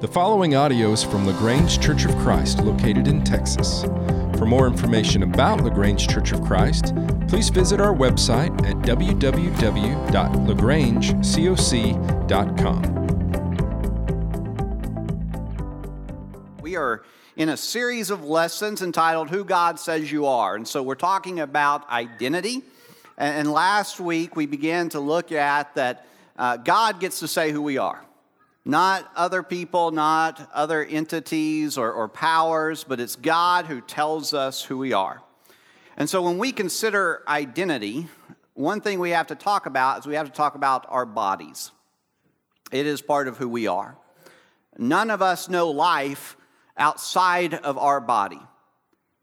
The following audio is from LaGrange Church of Christ, located in Texas. For more information about LaGrange Church of Christ, please visit our website at www.lagrangecoc.com. We are in a series of lessons entitled Who God Says You Are. And so we're talking about identity. And last week we began to look at that uh, God gets to say who we are. Not other people, not other entities or, or powers, but it's God who tells us who we are. And so when we consider identity, one thing we have to talk about is we have to talk about our bodies. It is part of who we are. None of us know life outside of our body.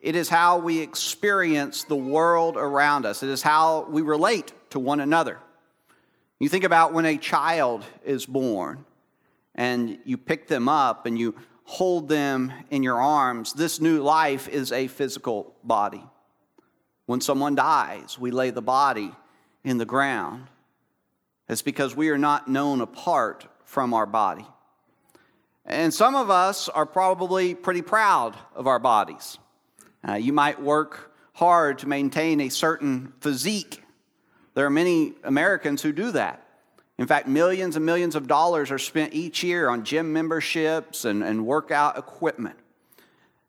It is how we experience the world around us. It is how we relate to one another. You think about when a child is born and you pick them up and you hold them in your arms, this new life is a physical body. When someone dies, we lay the body in the ground. It's because we are not known apart from our body. And some of us are probably pretty proud of our bodies. Uh, you might work hard to maintain a certain physique. There are many Americans who do that. In fact, millions and millions of dollars are spent each year on gym memberships and, and workout equipment.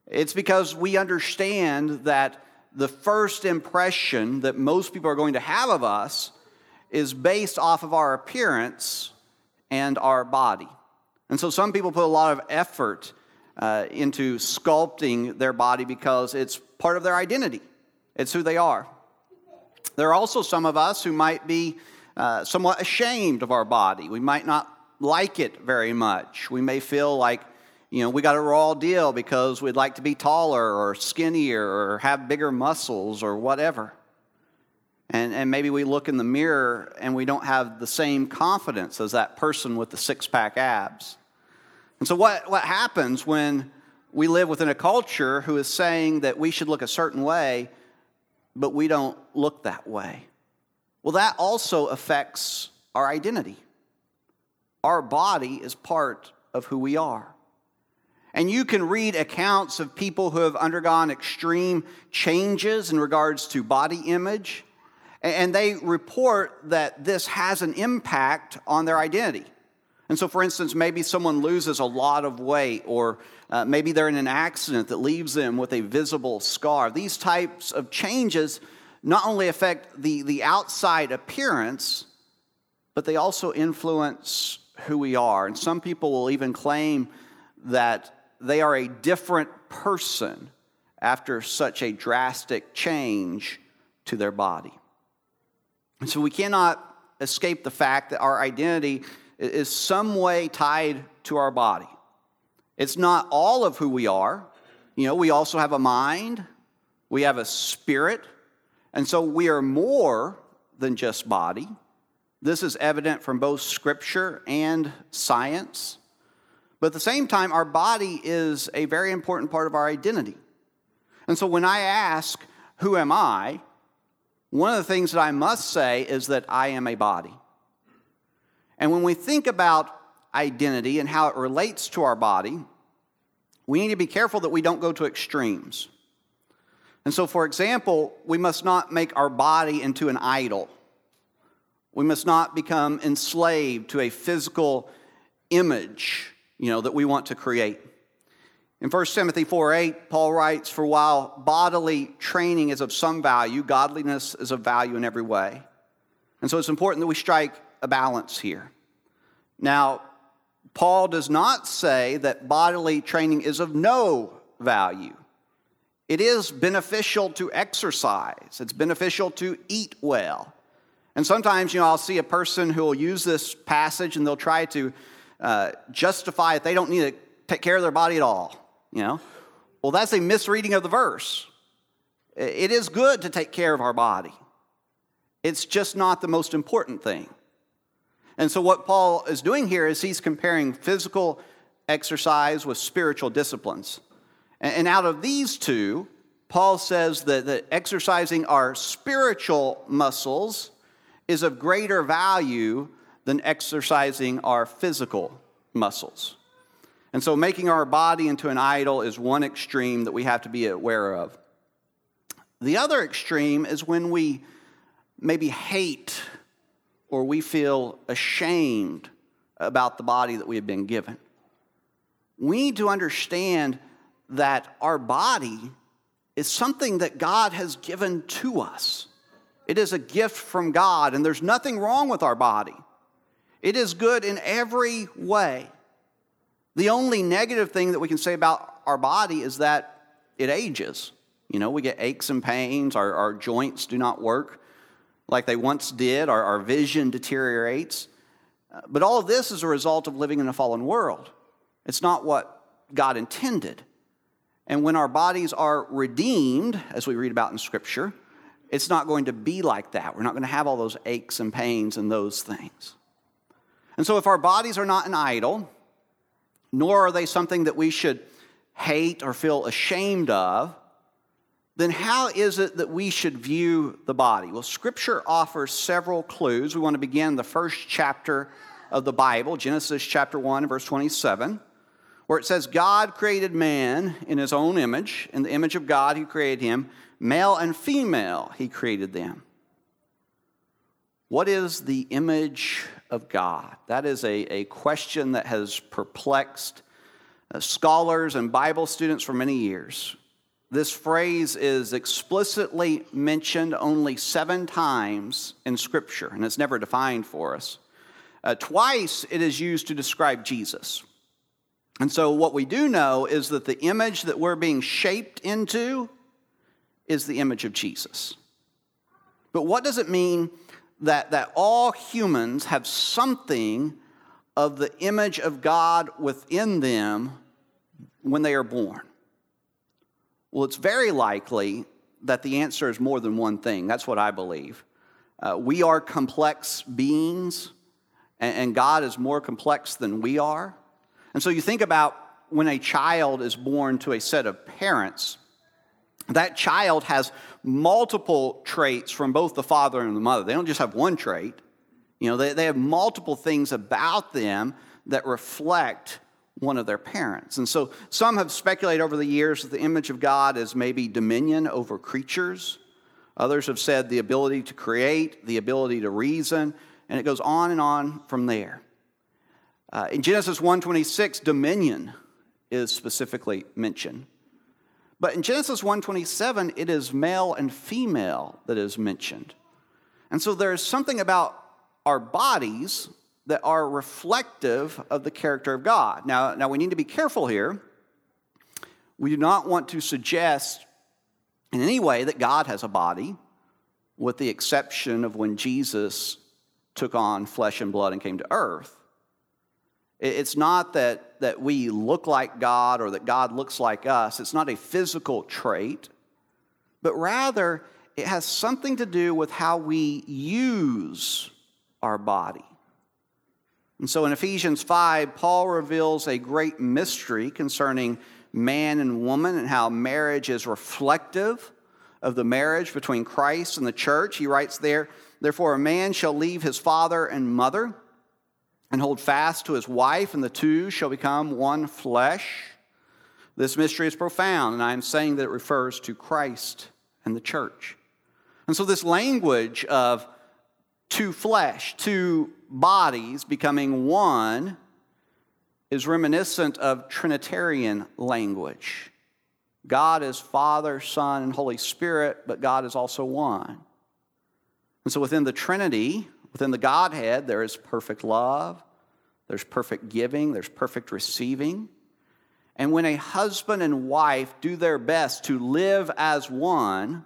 It's because we understand that the first impression that most people are going to have of us is based off of our appearance and our body. And so some people put a lot of effort uh, into sculpting their body because it's part of their identity, it's who they are. There are also some of us who might be uh, somewhat ashamed of our body. We might not like it very much. We may feel like, you know, we got a raw deal because we'd like to be taller or skinnier or have bigger muscles or whatever. And, and maybe we look in the mirror and we don't have the same confidence as that person with the six pack abs. And so, what, what happens when we live within a culture who is saying that we should look a certain way, but we don't look that way? Well, that also affects our identity. Our body is part of who we are. And you can read accounts of people who have undergone extreme changes in regards to body image, and they report that this has an impact on their identity. And so, for instance, maybe someone loses a lot of weight, or uh, maybe they're in an accident that leaves them with a visible scar. These types of changes not only affect the, the outside appearance, but they also influence who we are. And some people will even claim that they are a different person after such a drastic change to their body. And so we cannot escape the fact that our identity is some way tied to our body. It's not all of who we are. You know, we also have a mind, we have a spirit, and so we are more than just body. This is evident from both scripture and science. But at the same time, our body is a very important part of our identity. And so when I ask, Who am I? one of the things that I must say is that I am a body. And when we think about identity and how it relates to our body, we need to be careful that we don't go to extremes. And so, for example, we must not make our body into an idol. We must not become enslaved to a physical image, you know, that we want to create. In 1 Timothy 4 8, Paul writes, For while bodily training is of some value, godliness is of value in every way. And so it's important that we strike a balance here. Now, Paul does not say that bodily training is of no value. It is beneficial to exercise, it's beneficial to eat well. And sometimes, you know, I'll see a person who will use this passage and they'll try to uh, justify it. They don't need to take care of their body at all, you know. Well, that's a misreading of the verse. It is good to take care of our body, it's just not the most important thing. And so, what Paul is doing here is he's comparing physical exercise with spiritual disciplines. And out of these two, Paul says that, that exercising our spiritual muscles is of greater value than exercising our physical muscles. And so, making our body into an idol is one extreme that we have to be aware of. The other extreme is when we maybe hate or we feel ashamed about the body that we have been given. We need to understand that our body is something that God has given to us. It is a gift from God, and there's nothing wrong with our body. It is good in every way. The only negative thing that we can say about our body is that it ages. You know, we get aches and pains, our, our joints do not work like they once did, our, our vision deteriorates. But all of this is a result of living in a fallen world. It's not what God intended. And when our bodies are redeemed, as we read about in Scripture, it's not going to be like that. We're not going to have all those aches and pains and those things. And so, if our bodies are not an idol, nor are they something that we should hate or feel ashamed of, then how is it that we should view the body? Well, Scripture offers several clues. We want to begin the first chapter of the Bible, Genesis chapter 1, verse 27, where it says, God created man in his own image. In the image of God, he created him. Male and female, he created them. What is the image of God? That is a, a question that has perplexed uh, scholars and Bible students for many years. This phrase is explicitly mentioned only seven times in Scripture, and it's never defined for us. Uh, twice it is used to describe Jesus. And so, what we do know is that the image that we're being shaped into is the image of Jesus. But what does it mean that, that all humans have something of the image of God within them when they are born? Well, it's very likely that the answer is more than one thing. That's what I believe. Uh, we are complex beings, and, and God is more complex than we are. And so you think about when a child is born to a set of parents, that child has multiple traits from both the father and the mother. They don't just have one trait, you know, they, they have multiple things about them that reflect one of their parents. And so some have speculated over the years that the image of God is maybe dominion over creatures. Others have said the ability to create, the ability to reason, and it goes on and on from there. Uh, in Genesis 1:26, dominion is specifically mentioned. But in Genesis 1:27, it is male and female that is mentioned. And so there's something about our bodies that are reflective of the character of God. Now, now we need to be careful here. We do not want to suggest in any way that God has a body, with the exception of when Jesus took on flesh and blood and came to earth. It's not that, that we look like God or that God looks like us. It's not a physical trait, but rather it has something to do with how we use our body. And so in Ephesians 5, Paul reveals a great mystery concerning man and woman and how marriage is reflective of the marriage between Christ and the church. He writes there, Therefore, a man shall leave his father and mother and hold fast to his wife, and the two shall become one flesh. This mystery is profound, and I am saying that it refers to Christ and the church. And so, this language of two flesh, two bodies becoming one is reminiscent of Trinitarian language. God is Father, Son, and Holy Spirit, but God is also one. And so within the Trinity, within the Godhead, there is perfect love, there's perfect giving, there's perfect receiving. And when a husband and wife do their best to live as one,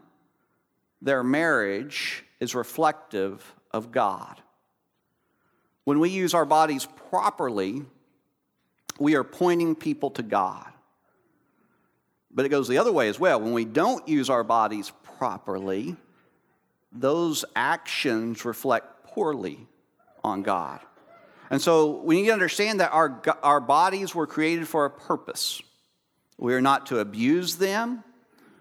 their marriage is reflective of God. When we use our bodies properly, we are pointing people to God. But it goes the other way as well. When we don't use our bodies properly, those actions reflect poorly on God. And so we need to understand that our, our bodies were created for a purpose. We are not to abuse them,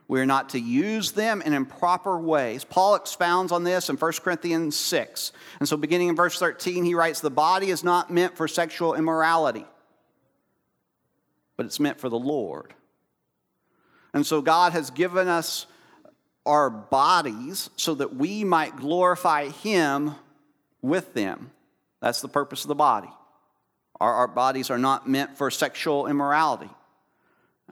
we are not to use them in improper ways. Paul expounds on this in 1 Corinthians 6. And so, beginning in verse 13, he writes, The body is not meant for sexual immorality, but it's meant for the Lord. And so God has given us our bodies so that we might glorify Him with them. That's the purpose of the body. Our, our bodies are not meant for sexual immorality.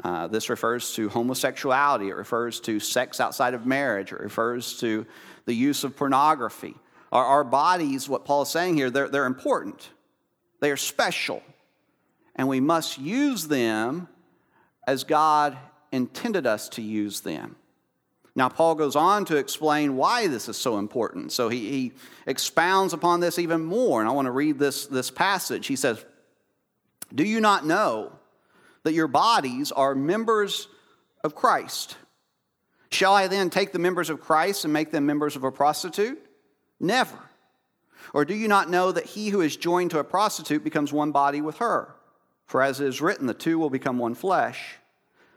Uh, this refers to homosexuality, it refers to sex outside of marriage, it refers to the use of pornography. Our, our bodies, what Paul is saying here, they're, they're important, they are special, and we must use them as God intended us to use them. Now, Paul goes on to explain why this is so important. So he, he expounds upon this even more. And I want to read this, this passage. He says, Do you not know that your bodies are members of Christ? Shall I then take the members of Christ and make them members of a prostitute? Never. Or do you not know that he who is joined to a prostitute becomes one body with her? For as it is written, the two will become one flesh.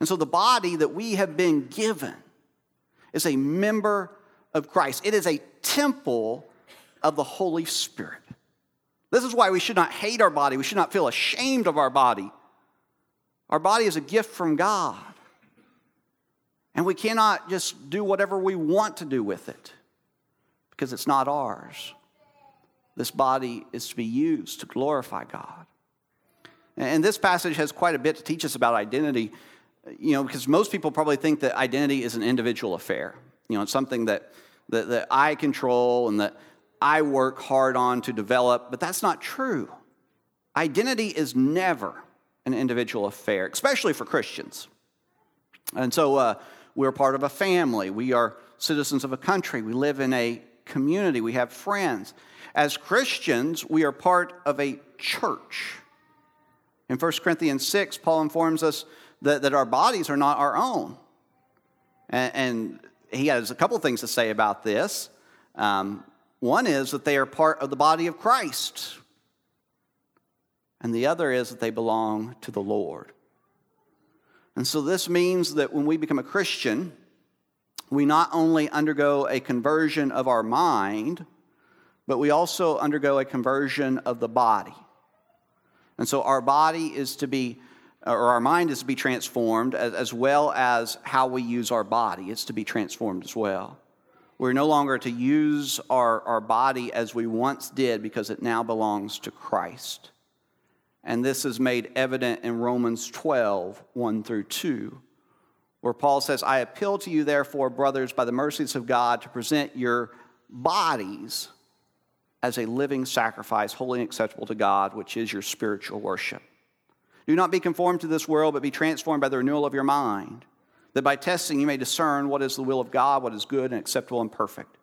And so the body that we have been given is a member of Christ, it is a temple of the Holy Spirit. This is why we should not hate our body, we should not feel ashamed of our body. Our body is a gift from God. And we cannot just do whatever we want to do with it because it's not ours. This body is to be used to glorify God. And this passage has quite a bit to teach us about identity you know, because most people probably think that identity is an individual affair. You know, it's something that, that, that I control and that I work hard on to develop, but that's not true. Identity is never an individual affair, especially for Christians. And so uh, we're part of a family, we are citizens of a country, we live in a community, we have friends. As Christians, we are part of a church. In 1 Corinthians 6, Paul informs us that, that our bodies are not our own. And, and he has a couple things to say about this. Um, one is that they are part of the body of Christ, and the other is that they belong to the Lord. And so this means that when we become a Christian, we not only undergo a conversion of our mind, but we also undergo a conversion of the body. And so our body is to be Uh, or our mind is to be transformed as, as well as how we use our body. It's to be transformed as well. We're no longer to use our, our body as we once did because it now belongs to Christ. And this is made evident in Romans 12, 1 through 2, where Paul says, I appeal to you, therefore, brothers, by the mercies of God, to present your bodies as a living sacrifice, holy and acceptable to God, which is your spiritual worship. Do not be conformed to this world, but be transformed by the renewal of your mind, that by testing you may discern what is the will of God, what is good and acceptable and perfect.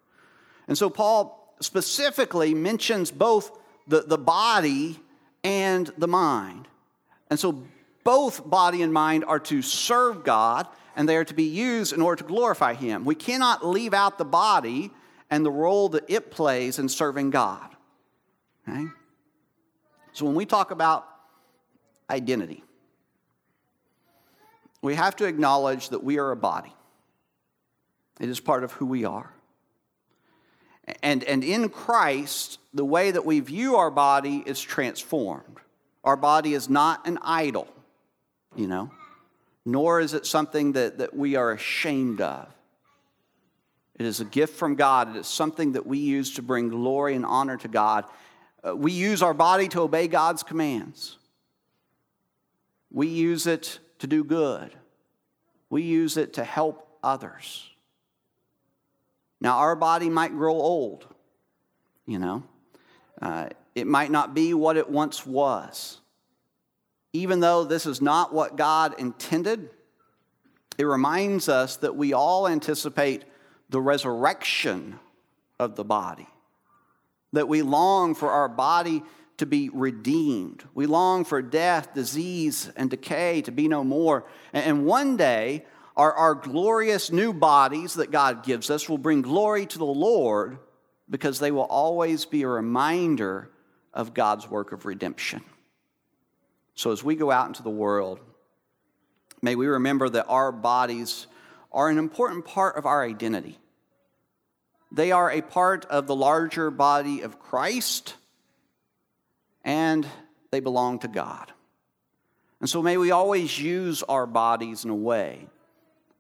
And so Paul specifically mentions both the, the body and the mind. And so both body and mind are to serve God and they are to be used in order to glorify Him. We cannot leave out the body and the role that it plays in serving God. Okay? So when we talk about identity. We have to acknowledge that we are a body, it is part of who we are. And, and in Christ, the way that we view our body is transformed. Our body is not an idol, you know, nor is it something that, that we are ashamed of. It is a gift from God. It is something that we use to bring glory and honor to God. Uh, we use our body to obey God's commands. We use it to do good, we use it to help others. Now, our body might grow old, you know, uh, it might not be what it once was. Even though this is not what God intended, it reminds us that we all anticipate the resurrection of the body, that we long for our body to be redeemed. We long for death, disease, and decay to be no more. And one day, our, our glorious new bodies that God gives us will bring glory to the Lord because they will always be a reminder of God's work of redemption. So as we go out into the world, may we remember that our bodies are an important part of our identity. They are a part of the larger body of Christ, and they belong to God. And so may we always use our bodies in a way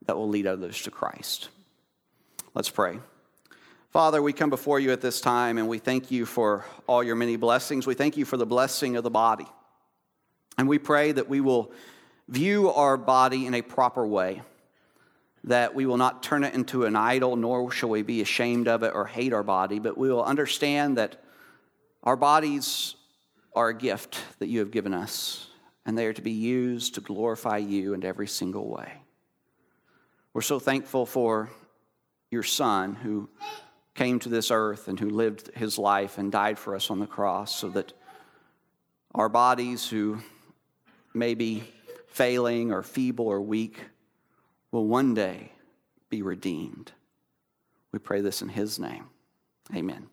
that will lead others to Christ. Let's pray. Father, we come before you at this time and we thank you for all your many blessings. We thank you for the blessing of the body. And we pray that we will view our body in a proper way, that we will not turn it into an idol, nor shall we be ashamed of it or hate our body, but we will understand that our bodies are a gift that you have given us, and they are to be used to glorify you in every single way. We're so thankful for your Son who came to this earth and who lived his life and died for us on the cross so that our bodies, who may be failing or feeble or weak, will one day be redeemed. We pray this in his name. Amen.